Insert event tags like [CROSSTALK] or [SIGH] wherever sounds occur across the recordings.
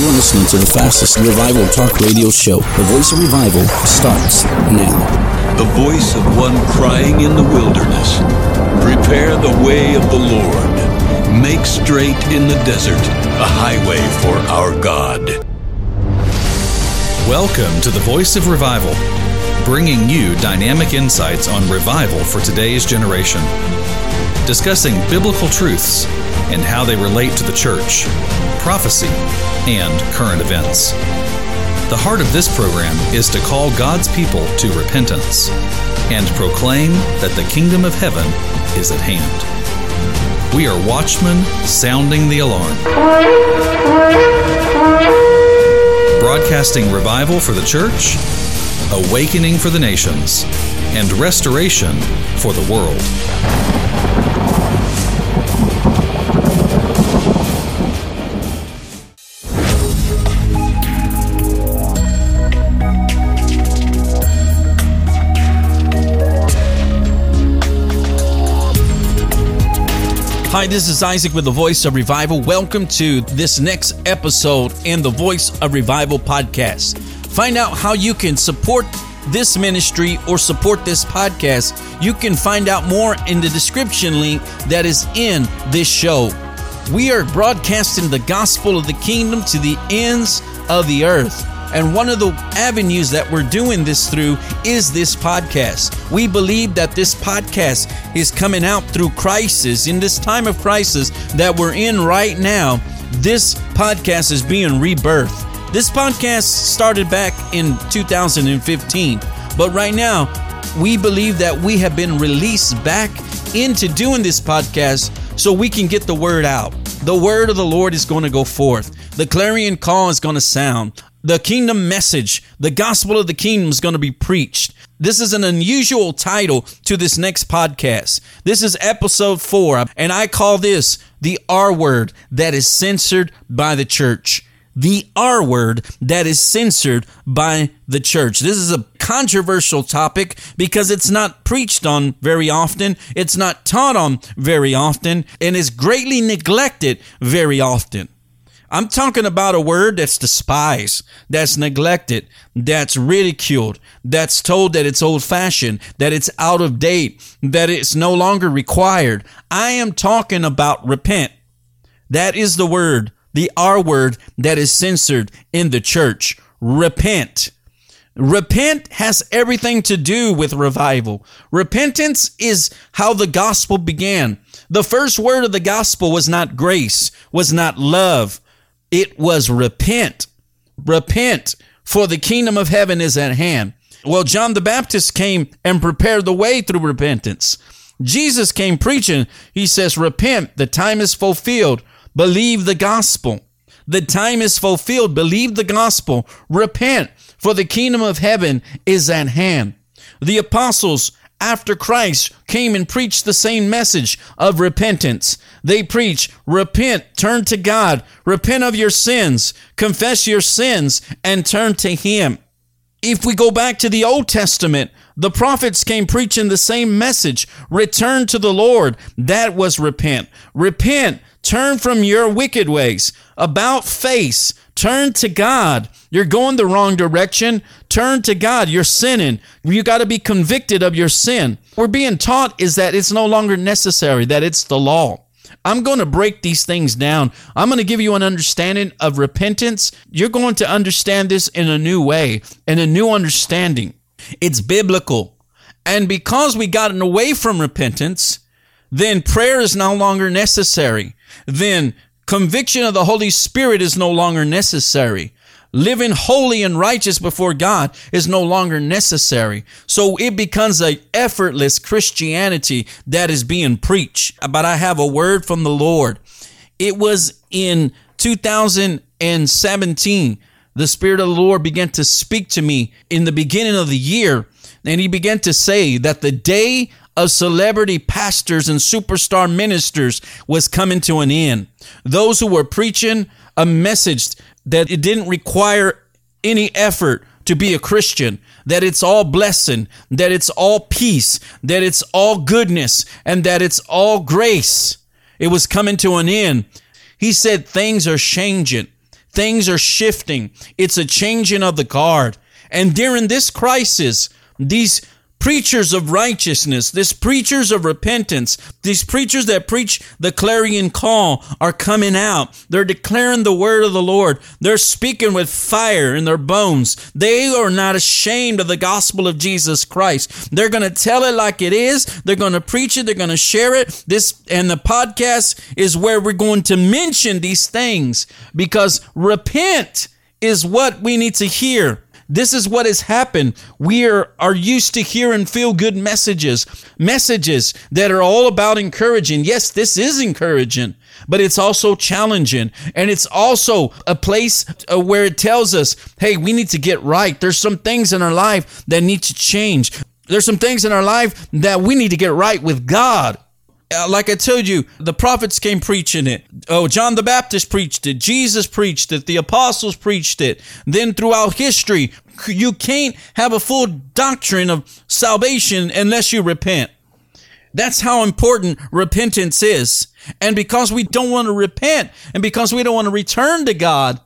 You are listening to the fastest revival talk radio show. The voice of revival starts now. The voice of one crying in the wilderness Prepare the way of the Lord. Make straight in the desert a highway for our God. Welcome to the Voice of Revival, bringing you dynamic insights on revival for today's generation, discussing biblical truths and how they relate to the church, prophecy, and current events. The heart of this program is to call God's people to repentance and proclaim that the kingdom of heaven is at hand. We are watchmen sounding the alarm. Broadcasting revival for the church, awakening for the nations, and restoration for the world. Hi, this is Isaac with the Voice of Revival. Welcome to this next episode in the Voice of Revival podcast. Find out how you can support this ministry or support this podcast. You can find out more in the description link that is in this show. We are broadcasting the gospel of the kingdom to the ends of the earth. And one of the avenues that we're doing this through is this podcast. We believe that this podcast is coming out through crisis. In this time of crisis that we're in right now, this podcast is being rebirthed. This podcast started back in 2015, but right now, we believe that we have been released back into doing this podcast so we can get the word out. The word of the Lord is going to go forth. The clarion call is going to sound the kingdom message, the gospel of the kingdom is going to be preached. This is an unusual title to this next podcast. This is episode four, and I call this the R word that is censored by the church. The R word that is censored by the church. This is a controversial topic because it's not preached on very often, it's not taught on very often, and is greatly neglected very often. I'm talking about a word that's despised, that's neglected, that's ridiculed, that's told that it's old fashioned, that it's out of date, that it's no longer required. I am talking about repent. That is the word, the R word that is censored in the church. Repent. Repent has everything to do with revival. Repentance is how the gospel began. The first word of the gospel was not grace, was not love, it was repent. Repent, for the kingdom of heaven is at hand. Well, John the Baptist came and prepared the way through repentance. Jesus came preaching. He says, Repent, the time is fulfilled. Believe the gospel. The time is fulfilled. Believe the gospel. Repent, for the kingdom of heaven is at hand. The apostles after Christ came and preached the same message of repentance. They preach, repent, turn to God, repent of your sins, confess your sins, and turn to Him. If we go back to the Old Testament, the prophets came preaching the same message return to the Lord. That was repent. Repent, turn from your wicked ways, about face, turn to God. You're going the wrong direction. Turn to God. You're sinning. You got to be convicted of your sin. We're being taught is that it's no longer necessary, that it's the law. I'm going to break these things down. I'm going to give you an understanding of repentance. You're going to understand this in a new way, in a new understanding. It's biblical. And because we gotten away from repentance, then prayer is no longer necessary. Then conviction of the Holy Spirit is no longer necessary. Living holy and righteous before God is no longer necessary. So it becomes a effortless Christianity that is being preached. But I have a word from the Lord. It was in 2017. The Spirit of the Lord began to speak to me in the beginning of the year. And he began to say that the day of celebrity pastors and superstar ministers was coming to an end. Those who were preaching a message that it didn't require any effort to be a Christian, that it's all blessing, that it's all peace, that it's all goodness, and that it's all grace. It was coming to an end. He said things are changing. Things are shifting. It's a changing of the guard. And during this crisis, these preachers of righteousness, these preachers of repentance, these preachers that preach the clarion call are coming out. They're declaring the word of the Lord. They're speaking with fire in their bones. They are not ashamed of the gospel of Jesus Christ. They're going to tell it like it is. They're going to preach it. They're going to share it. This and the podcast is where we're going to mention these things because repent is what we need to hear. This is what has happened. We are, are used to hearing and feel good messages, messages that are all about encouraging. Yes, this is encouraging, but it's also challenging. And it's also a place uh, where it tells us, hey, we need to get right. There's some things in our life that need to change. There's some things in our life that we need to get right with God. Uh, like I told you, the prophets came preaching it. Oh, John the Baptist preached it. Jesus preached it. The apostles preached it. Then throughout history, you can't have a full doctrine of salvation unless you repent. That's how important repentance is. And because we don't want to repent and because we don't want to return to God,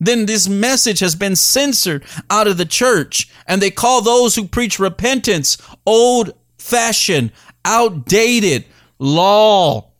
then this message has been censored out of the church. And they call those who preach repentance old fashioned, outdated, law.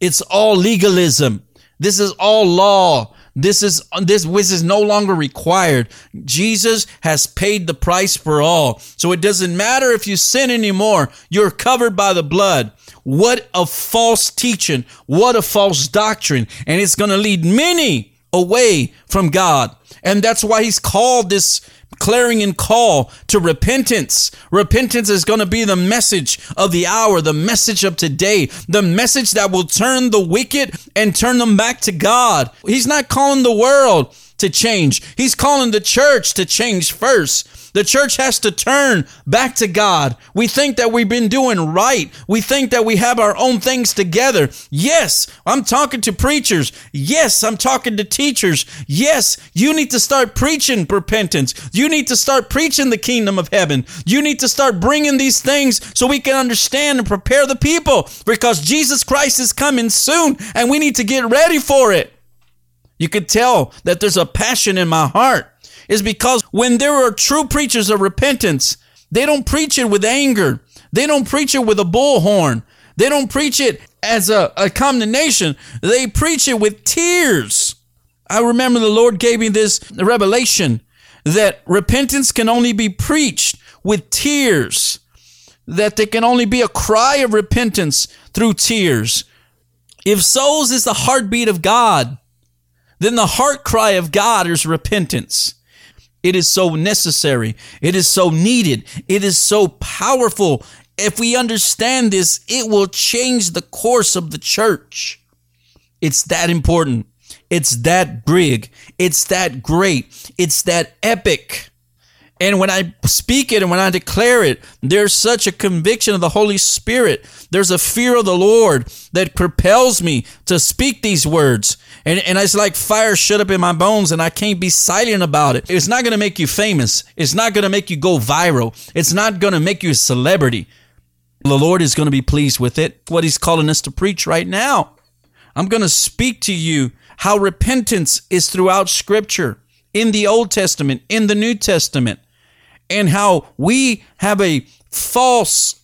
It's all legalism. This is all law. This is this this is no longer required. Jesus has paid the price for all. So it doesn't matter if you sin anymore. You're covered by the blood. What a false teaching. What a false doctrine. And it's going to lead many away from God. And that's why he's called this clarion call to repentance. Repentance is going to be the message of the hour, the message of today, the message that will turn the wicked and turn them back to God. He's not calling the world to change. He's calling the church to change first. The church has to turn back to God. We think that we've been doing right. We think that we have our own things together. Yes, I'm talking to preachers. Yes, I'm talking to teachers. Yes, you need to start preaching repentance. You need to start preaching the kingdom of heaven. You need to start bringing these things so we can understand and prepare the people because Jesus Christ is coming soon and we need to get ready for it. You could tell that there's a passion in my heart is because when there are true preachers of repentance, they don't preach it with anger. They don't preach it with a bullhorn. They don't preach it as a, a condemnation. They preach it with tears. I remember the Lord gave me this revelation that repentance can only be preached with tears, that there can only be a cry of repentance through tears. If souls is the heartbeat of God, then the heart cry of God is repentance. It is so necessary. It is so needed. It is so powerful. If we understand this, it will change the course of the church. It's that important. It's that big. It's that great. It's that epic. And when I speak it and when I declare it, there's such a conviction of the Holy Spirit. There's a fear of the Lord that propels me to speak these words. And, and it's like fire shut up in my bones and I can't be silent about it. It's not going to make you famous. It's not going to make you go viral. It's not going to make you a celebrity. The Lord is going to be pleased with it. What He's calling us to preach right now. I'm going to speak to you how repentance is throughout Scripture in the Old Testament, in the New Testament and how we have a false,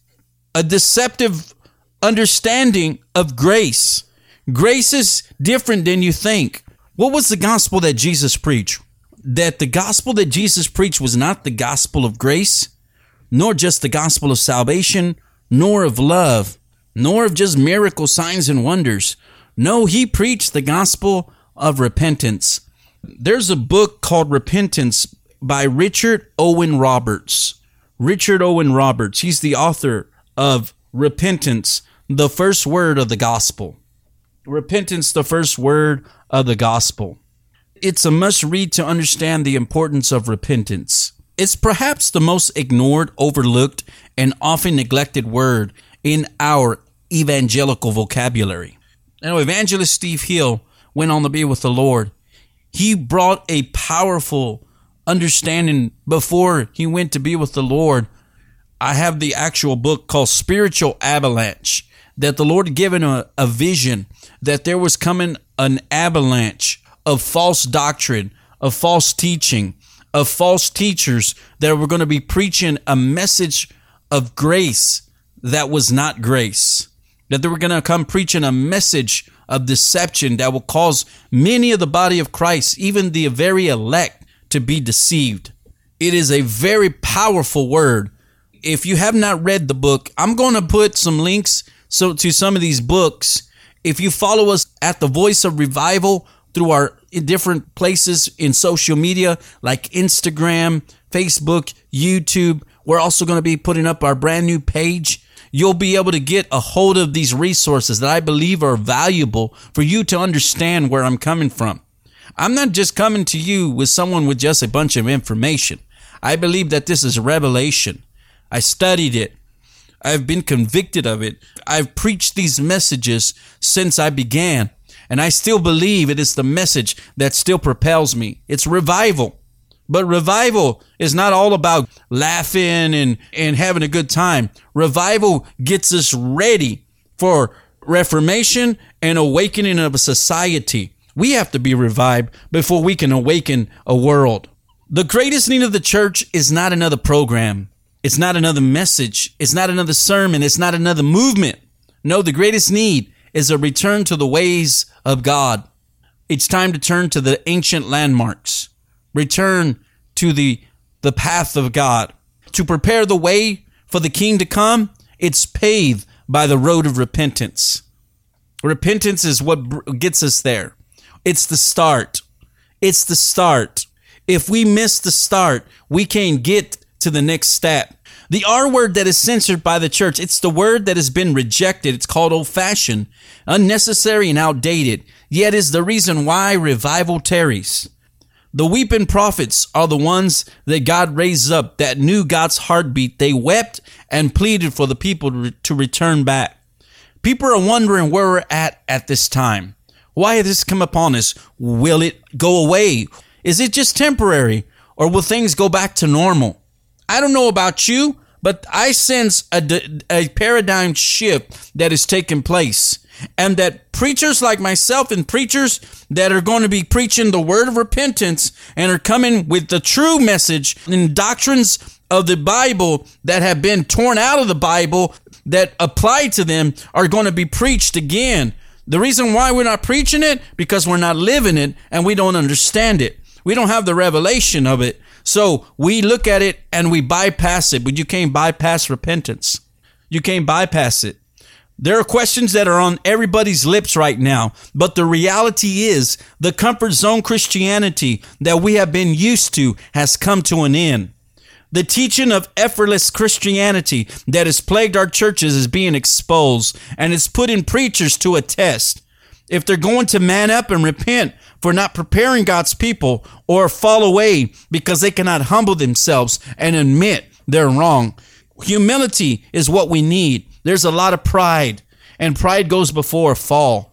a deceptive understanding of grace. Grace is different than you think. What was the gospel that Jesus preached? That the gospel that Jesus preached was not the gospel of grace, nor just the gospel of salvation, nor of love, nor of just miracle signs and wonders. No, he preached the gospel of repentance. There's a book called Repentance by Richard Owen Roberts. Richard Owen Roberts, he's the author of Repentance, the first word of the gospel. Repentance, the first word of the gospel. It's a must read to understand the importance of repentance. It's perhaps the most ignored, overlooked, and often neglected word in our evangelical vocabulary. Now, evangelist Steve Hill went on to be with the Lord. He brought a powerful understanding before he went to be with the Lord. I have the actual book called Spiritual Avalanche that the Lord given a, a vision that there was coming an avalanche of false doctrine, of false teaching, of false teachers that were going to be preaching a message of grace that was not grace. That they were going to come preaching a message of deception that will cause many of the body of Christ, even the very elect, to be deceived. It is a very powerful word. If you have not read the book, I'm going to put some links so to some of these books. If you follow us at the Voice of Revival through our different places in social media like Instagram, Facebook, YouTube, we're also going to be putting up our brand new page. You'll be able to get a hold of these resources that I believe are valuable for you to understand where I'm coming from. I'm not just coming to you with someone with just a bunch of information. I believe that this is revelation. I studied it. I've been convicted of it. I've preached these messages since I began. And I still believe it is the message that still propels me. It's revival. But revival is not all about laughing and, and having a good time. Revival gets us ready for reformation and awakening of a society. We have to be revived before we can awaken a world. The greatest need of the church is not another program. It's not another message. It's not another sermon. It's not another movement. No, the greatest need is a return to the ways of God. It's time to turn to the ancient landmarks. Return to the, the path of God. To prepare the way for the king to come, it's paved by the road of repentance. Repentance is what gets us there. It's the start. It's the start. If we miss the start, we can't get to the next step. The R word that is censored by the church, it's the word that has been rejected. It's called old fashioned, unnecessary, and outdated, yet is the reason why revival tarries. The weeping prophets are the ones that God raised up that knew God's heartbeat. They wept and pleaded for the people to, re- to return back. People are wondering where we're at at this time. Why has this come upon us? Will it go away? Is it just temporary? Or will things go back to normal? I don't know about you, but I sense a, a paradigm shift that is taking place. And that preachers like myself and preachers that are going to be preaching the word of repentance and are coming with the true message and doctrines of the Bible that have been torn out of the Bible that apply to them are going to be preached again. The reason why we're not preaching it because we're not living it and we don't understand it. We don't have the revelation of it. So we look at it and we bypass it, but you can't bypass repentance. You can't bypass it. There are questions that are on everybody's lips right now, but the reality is the comfort zone Christianity that we have been used to has come to an end. The teaching of effortless Christianity that has plagued our churches is being exposed and it's putting preachers to a test. If they're going to man up and repent for not preparing God's people or fall away because they cannot humble themselves and admit they're wrong. Humility is what we need. There's a lot of pride, and pride goes before a fall.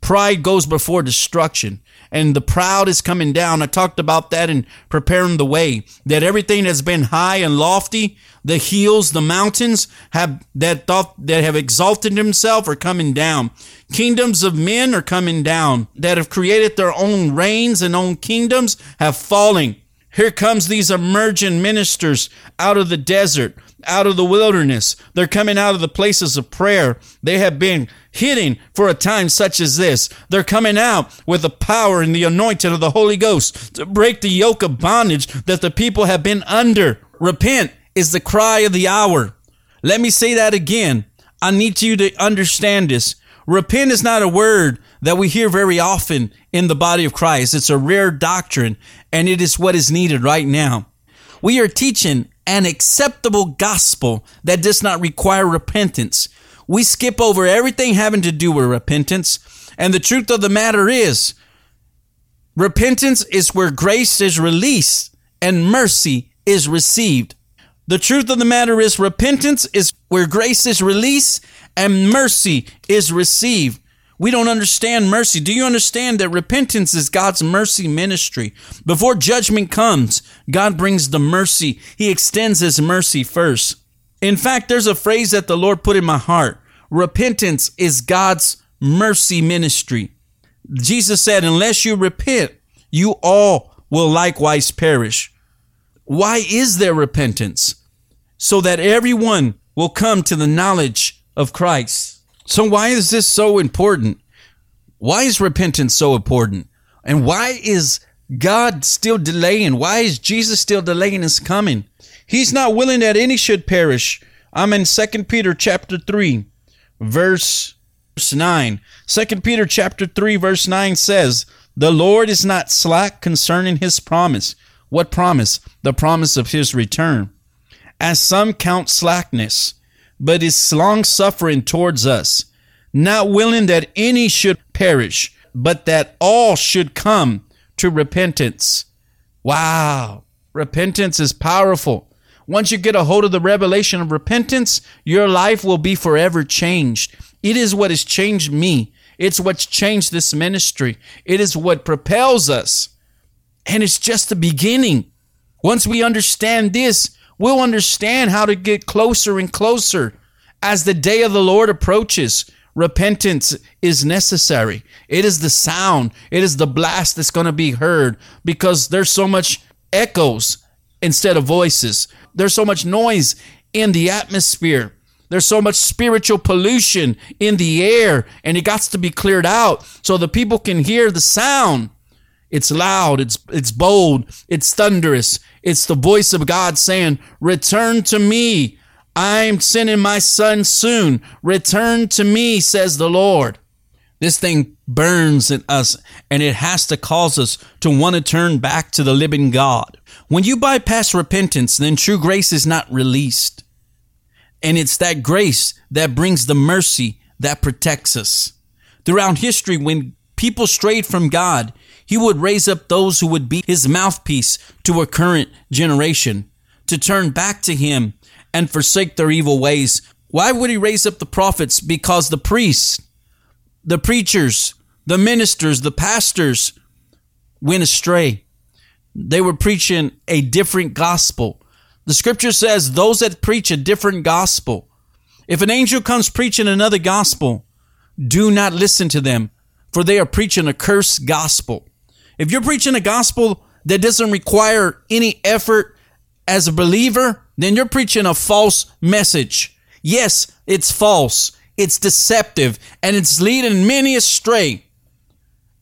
Pride goes before destruction and the proud is coming down. I talked about that in preparing the way that everything that's been high and lofty, the hills, the mountains have that thought that have exalted themselves are coming down. Kingdoms of men are coming down that have created their own reigns and own kingdoms have fallen. Here comes these emerging ministers out of the desert, out of the wilderness. They're coming out of the places of prayer. They have been hidden for a time such as this. They're coming out with the power and the anointing of the Holy Ghost to break the yoke of bondage that the people have been under. Repent is the cry of the hour. Let me say that again. I need you to understand this. Repent is not a word that we hear very often in the body of Christ. It's a rare doctrine, and it is what is needed right now. We are teaching an acceptable gospel that does not require repentance. We skip over everything having to do with repentance. And the truth of the matter is, repentance is where grace is released and mercy is received. The truth of the matter is, repentance is where grace is released and mercy is received. We don't understand mercy. Do you understand that repentance is God's mercy ministry? Before judgment comes, God brings the mercy. He extends His mercy first. In fact, there's a phrase that the Lord put in my heart. Repentance is God's mercy ministry. Jesus said, unless you repent, you all will likewise perish. Why is there repentance? So that everyone will come to the knowledge of Christ. So why is this so important? Why is repentance so important? And why is God still delaying? Why is Jesus still delaying his coming? He's not willing that any should perish. I'm in 2 Peter chapter 3, verse 9. 2 Peter chapter 3, verse 9 says, The Lord is not slack concerning his promise. What promise? The promise of his return. As some count slackness, but is long suffering towards us, not willing that any should perish, but that all should come to repentance. Wow. Repentance is powerful. Once you get a hold of the revelation of repentance, your life will be forever changed. It is what has changed me. It's what's changed this ministry. It is what propels us. And it's just the beginning. Once we understand this, we'll understand how to get closer and closer as the day of the Lord approaches. Repentance is necessary. It is the sound, it is the blast that's going to be heard because there's so much echoes instead of voices. There's so much noise in the atmosphere. There's so much spiritual pollution in the air, and it got to be cleared out so the people can hear the sound. It's loud, it's it's bold, it's thunderous. It's the voice of God saying, "Return to me. I'm sending my son soon. Return to me," says the Lord. This thing burns in us and it has to cause us to want to turn back to the living God. When you bypass repentance, then true grace is not released. And it's that grace that brings the mercy that protects us. Throughout history, when people strayed from God, he would raise up those who would be his mouthpiece to a current generation to turn back to him and forsake their evil ways. Why would he raise up the prophets? Because the priests, the preachers, the ministers, the pastors went astray. They were preaching a different gospel. The scripture says those that preach a different gospel. If an angel comes preaching another gospel, do not listen to them, for they are preaching a cursed gospel. If you're preaching a gospel that doesn't require any effort as a believer, then you're preaching a false message. Yes, it's false, it's deceptive, and it's leading many astray.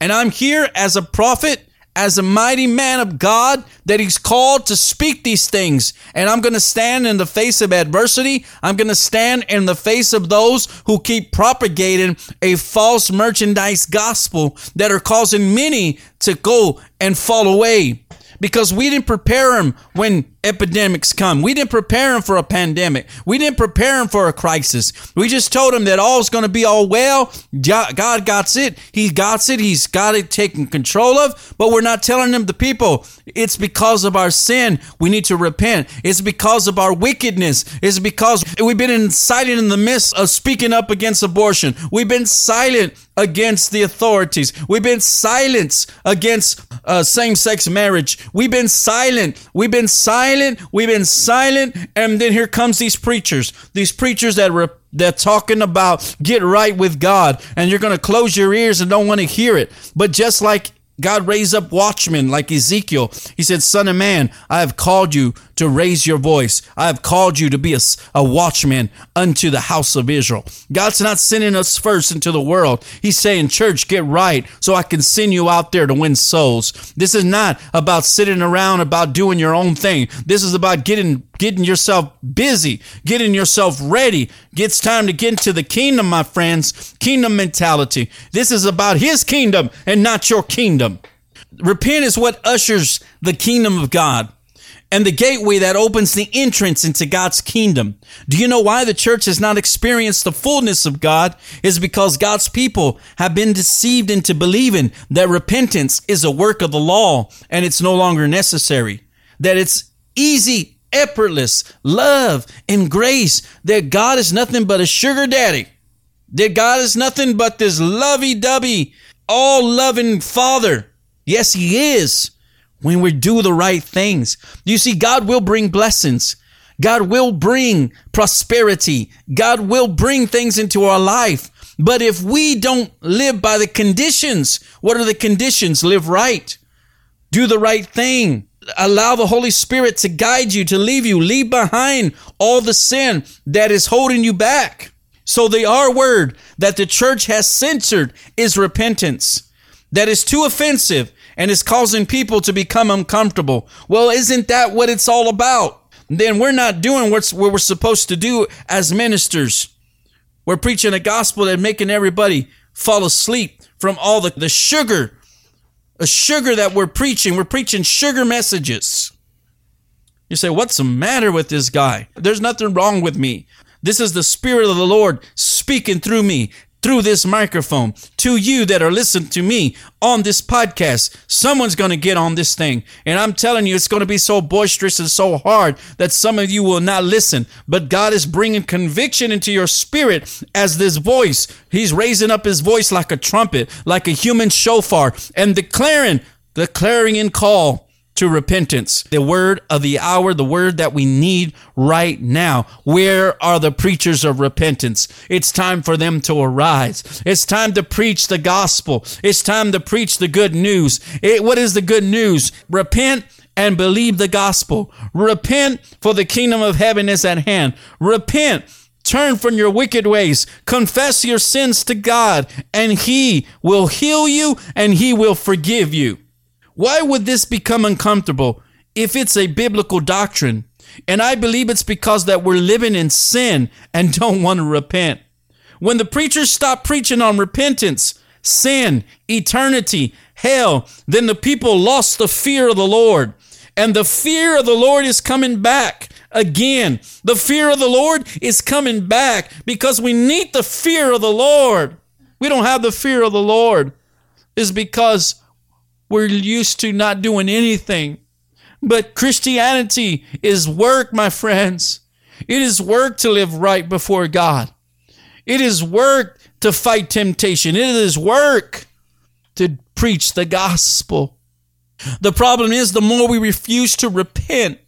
And I'm here as a prophet as a mighty man of God that he's called to speak these things. And I'm going to stand in the face of adversity. I'm going to stand in the face of those who keep propagating a false merchandise gospel that are causing many to go and fall away because we didn't prepare them when epidemics come. We didn't prepare them for a pandemic. We didn't prepare them for a crisis. We just told them that all's going to be all well. God got it. He got it. He's got it taken control of. But we're not telling them the people it's because of our sin. We need to repent. It's because of our wickedness. It's because we've been silent in the midst of speaking up against abortion. We've been silent against the authorities. We've been silent against uh, same sex marriage. We've been silent. We've been silent. We've been silent. And then here comes these preachers, these preachers that were they're talking about get right with God, and you're going to close your ears and don't want to hear it. But just like God raised up watchmen like Ezekiel. He said, Son of man, I have called you to raise your voice. I have called you to be a, a watchman unto the house of Israel. God's not sending us first into the world. He's saying, Church, get right so I can send you out there to win souls. This is not about sitting around, about doing your own thing. This is about getting getting yourself busy, getting yourself ready. It's time to get into the kingdom, my friends. Kingdom mentality. This is about his kingdom and not your kingdom. Repent is what ushers the kingdom of God and the gateway that opens the entrance into God's kingdom. Do you know why the church has not experienced the fullness of God? Is because God's people have been deceived into believing that repentance is a work of the law and it's no longer necessary. That it's easy, effortless love and grace. That God is nothing but a sugar daddy. That God is nothing but this lovey dovey, all loving father. Yes, he is when we do the right things. You see, God will bring blessings. God will bring prosperity. God will bring things into our life. But if we don't live by the conditions, what are the conditions? Live right. Do the right thing. Allow the Holy Spirit to guide you, to leave you. Leave behind all the sin that is holding you back. So the R word that the church has censored is repentance. That is too offensive and is causing people to become uncomfortable. Well, isn't that what it's all about? Then we're not doing what we're supposed to do as ministers. We're preaching a gospel that's making everybody fall asleep from all the, the sugar, a sugar that we're preaching. We're preaching sugar messages. You say, what's the matter with this guy? There's nothing wrong with me. This is the Spirit of the Lord speaking through me, through this microphone to you that are listening to me on this podcast. Someone's going to get on this thing. And I'm telling you, it's going to be so boisterous and so hard that some of you will not listen. But God is bringing conviction into your spirit as this voice. He's raising up his voice like a trumpet, like a human shofar, and declaring the clarion call to repentance. The word of the hour, the word that we need right now. Where are the preachers of repentance? It's time for them to arise. It's time to preach the gospel. It's time to preach the good news. It, what is the good news? Repent and believe the gospel. Repent for the kingdom of heaven is at hand. Repent Turn from your wicked ways. Confess your sins to God, and He will heal you and He will forgive you. Why would this become uncomfortable if it's a biblical doctrine? And I believe it's because that we're living in sin and [LAUGHS] don't want to repent. When the preachers stop preaching on repentance, sin, eternity, hell, then the people lost the fear of the Lord. And the fear of the Lord is coming back again. The fear of the Lord is coming back because we need the fear of the Lord. We don't have the fear of the Lord is because we're used to not doing anything. But Christianity is work, my friends. It is work to live right before God. It is work to fight temptation. It is work to preach the gospel. The problem is the more we refuse to repent,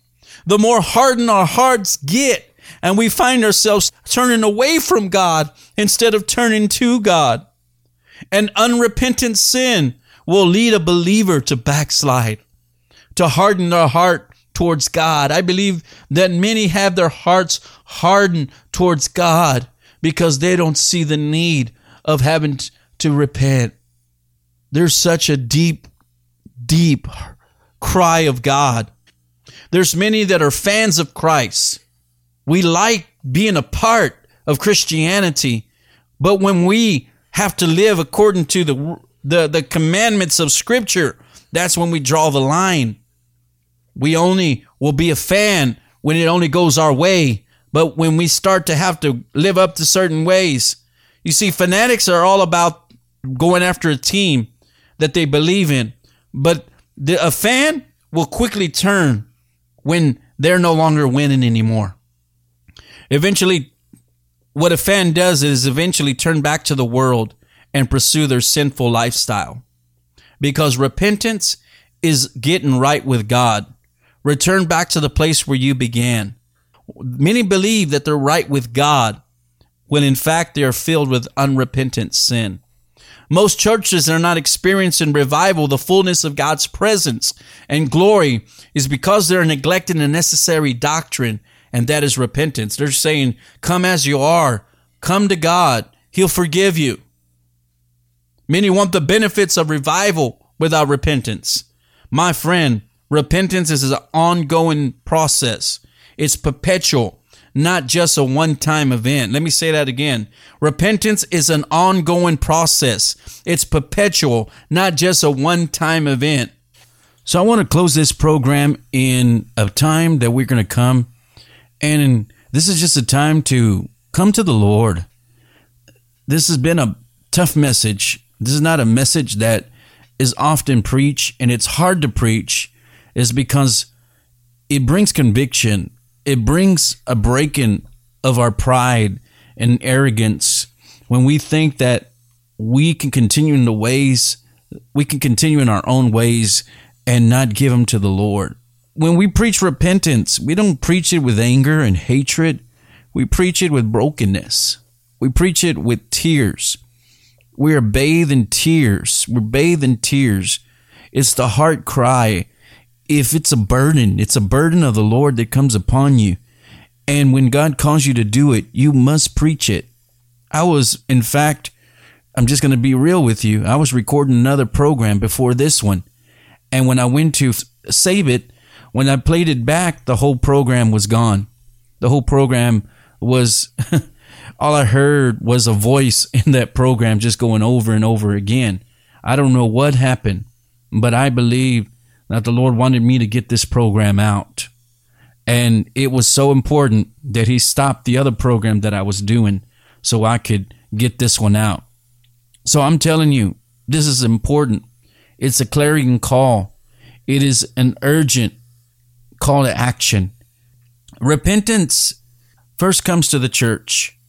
the more hardened our hearts get, and we find ourselves turning away from God instead of turning to God. And unrepentant sin will lead a believer to backslide, to harden their heart towards God. I believe that many have their hearts hardened towards God because they don't see the need of having to repent. There's such a deep, deep cry of God. There's many that are fans of Christ. We like being a part of Christianity, but when we have to live according to the the, the commandments of Scripture, that's when we draw the line. We only will be a fan when it only goes our way. But when we start to have to live up to certain ways, you see, fanatics are all about going after a team that they believe in. But the, a fan will quickly turn when they're no longer winning anymore. Eventually, what a fan does is eventually turn back to the world and pursue their sinful lifestyle. Because repentance is getting right with God. Return back to the place where you began. Many believe that they're right with God when in fact they are filled with unrepentant sin. Most churches are not experiencing revival, the fullness of God's presence and glory is because they're neglecting a necessary doctrine, and that is repentance. They're saying, Come as you are, come to God, He'll forgive you. Many want the benefits of revival without repentance. My friend, repentance is an ongoing process. It's perpetual, not just a one time event. Let me say that again. Repentance is an ongoing process. It's perpetual, not just a one time event. So I want to close this program in a time that we're going to come. And this is just a time to come to the Lord. This has been a tough message this is not a message that is often preached, and it's hard to preach, is because it brings conviction. It brings a breaking of our pride and arrogance when we think that we can continue in the ways, we can continue in our own ways and not give them to the Lord. when we preach repentance, we don't preach it with anger and hatred. We preach it with brokenness. We preach it with tears. We are bathed in tears. We're bathed in tears. It's the heart cry. If it's a burden, it's a burden of the Lord that comes upon you. And when God calls you to do it, you must preach it. I was, in fact, I'm just going to be real with you. I was recording another program before this one. And when I went to save it, when I played it back, the whole program was gone. The whole program was, [LAUGHS] all I heard was a voice in that program just going over and over again. I don't know what happened, but I believe that the Lord wanted me to get this program out. And it was so important that He stopped the other program that I was doing so I could get this one out. So I'm telling you, this is important. It's a clarion call. It is an urgent call to action. Repentance first comes to the church.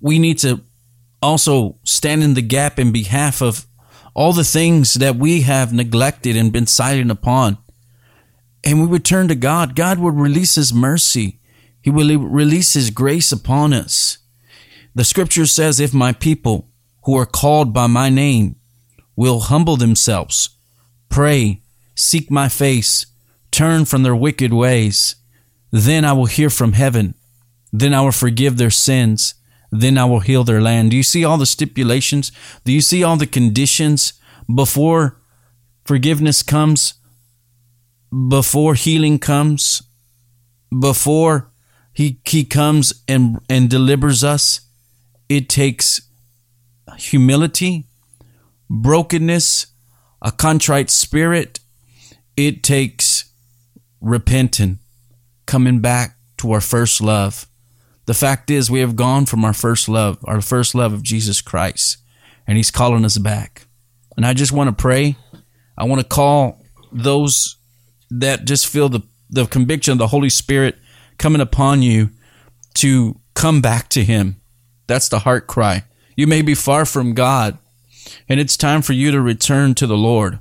We need to also stand in the gap in behalf of all the things that we have neglected and been silent upon. And we would turn to God. God would release His mercy. He will release His grace upon us. The scripture says, if my people who are called by my name will humble themselves, pray, seek my face, turn from their wicked ways, then I will hear from heaven. Then I will forgive their sins. Then I will heal their land. Do you see all the stipulations? Do you see all the conditions before forgiveness comes? Before healing comes? Before he, he comes and, and delivers us? It takes humility, brokenness, a contrite spirit. It takes repenting, coming back to our first love. The fact is, we have gone from our first love, our first love of Jesus Christ, and He's calling us back. And I just want to pray. I want to call those that just feel the, the conviction of the Holy Spirit coming upon you to come back to Him. That's the heart cry. You may be far from God, and it's time for you to return to the Lord.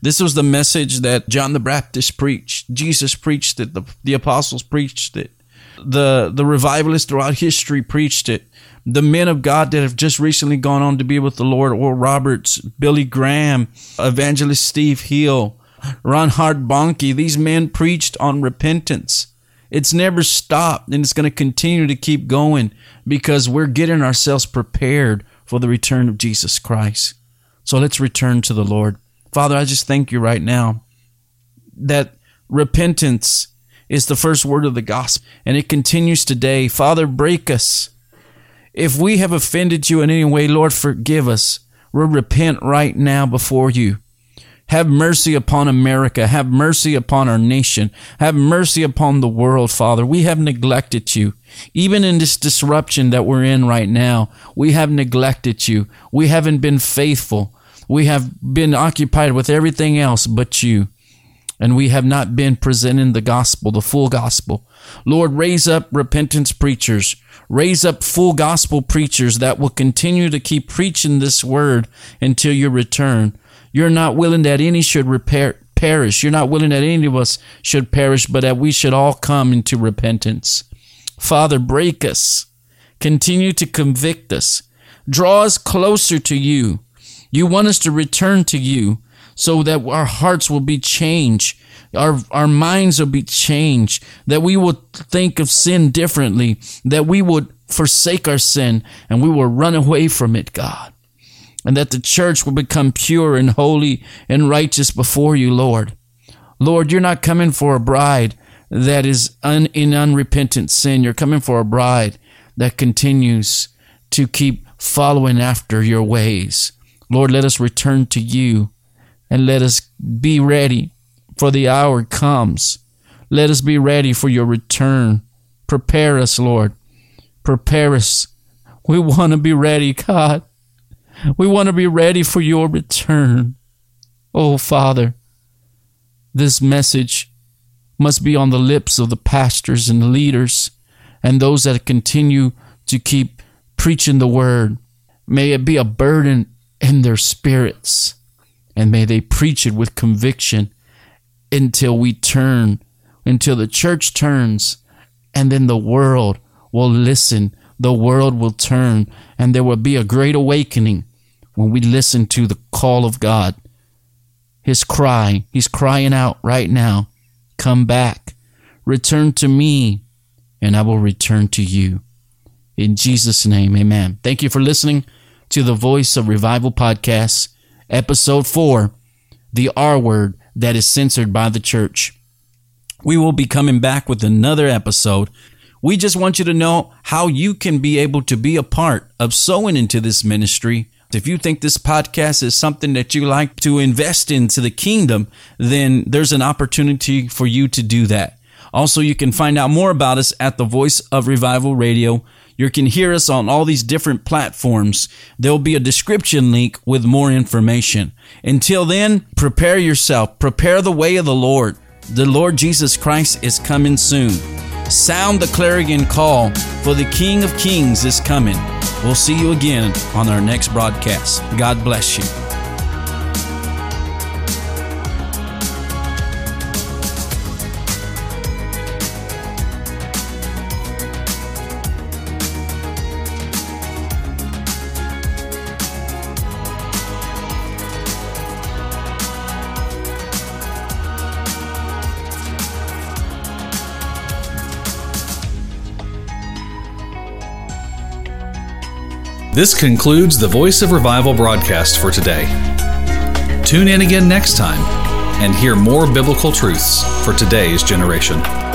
This was the message that John the Baptist preached. Jesus preached it. The, the apostles preached it. The, the revivalists throughout history preached it. The men of God that have just recently gone on to be with the Lord, Oral Roberts, Billy Graham, Evangelist Steve Hill, Reinhard Bonnke, these men preached on repentance. It's never stopped and it's going to continue to keep going because we're getting ourselves prepared for the return of Jesus Christ. So let's return to the Lord. Father, I just thank you right now that repentance is the first word of the gospel and it continues today. Father, break us. If we have offended you in any way, Lord, forgive us. We'll repent right now before you. Have mercy upon America. Have mercy upon our nation. Have mercy upon the world, Father. We have neglected you. Even in this disruption that we're in right now, we have neglected you. We haven't been faithful. We have been occupied with everything else but you. And we have not been presenting the gospel, the full gospel. Lord, raise up repentance preachers. Raise up full gospel preachers that will continue to keep preaching this word until your return. You're not willing that any should repair, perish. You're not willing that any of us should perish, but that we should all come into repentance. Father, break us. Continue to convict us. Draw us closer to you. You want us to return to you so that our hearts will be changed. Our, our minds will be changed. That we will think of sin differently. That we would forsake our sin and we will run away from it, God and that the church will become pure and holy and righteous before you, Lord. Lord, you're not coming for a bride that is un- in unrepentant sin. You're coming for a bride that continues to keep following after your ways. Lord, let us return to you and let us be ready for the hour comes. Let us be ready for your return. Prepare us, Lord. Prepare us. We want to be ready, God. We want to be ready for your return. Oh, Father, this message must be on the lips of the pastors and leaders and those that continue to keep preaching the word. May it be a burden in their spirits and may they preach it with conviction until we turn, until the church turns, and then the world will listen. The world will turn, and there will be a great awakening when we listen to the call of God. His cry, He's crying out right now Come back, return to me, and I will return to you. In Jesus' name, amen. Thank you for listening to the Voice of Revival podcast, episode 4 The R Word That is Censored by the Church. We will be coming back with another episode. We just want you to know how you can be able to be a part of sowing into this ministry. If you think this podcast is something that you like to invest into the kingdom, then there's an opportunity for you to do that. Also, you can find out more about us at the Voice of Revival Radio. You can hear us on all these different platforms. There'll be a description link with more information. Until then, prepare yourself, prepare the way of the Lord. The Lord Jesus Christ is coming soon. Sound the clarion call, for the King of Kings is coming. We'll see you again on our next broadcast. God bless you. This concludes the Voice of Revival broadcast for today. Tune in again next time and hear more biblical truths for today's generation.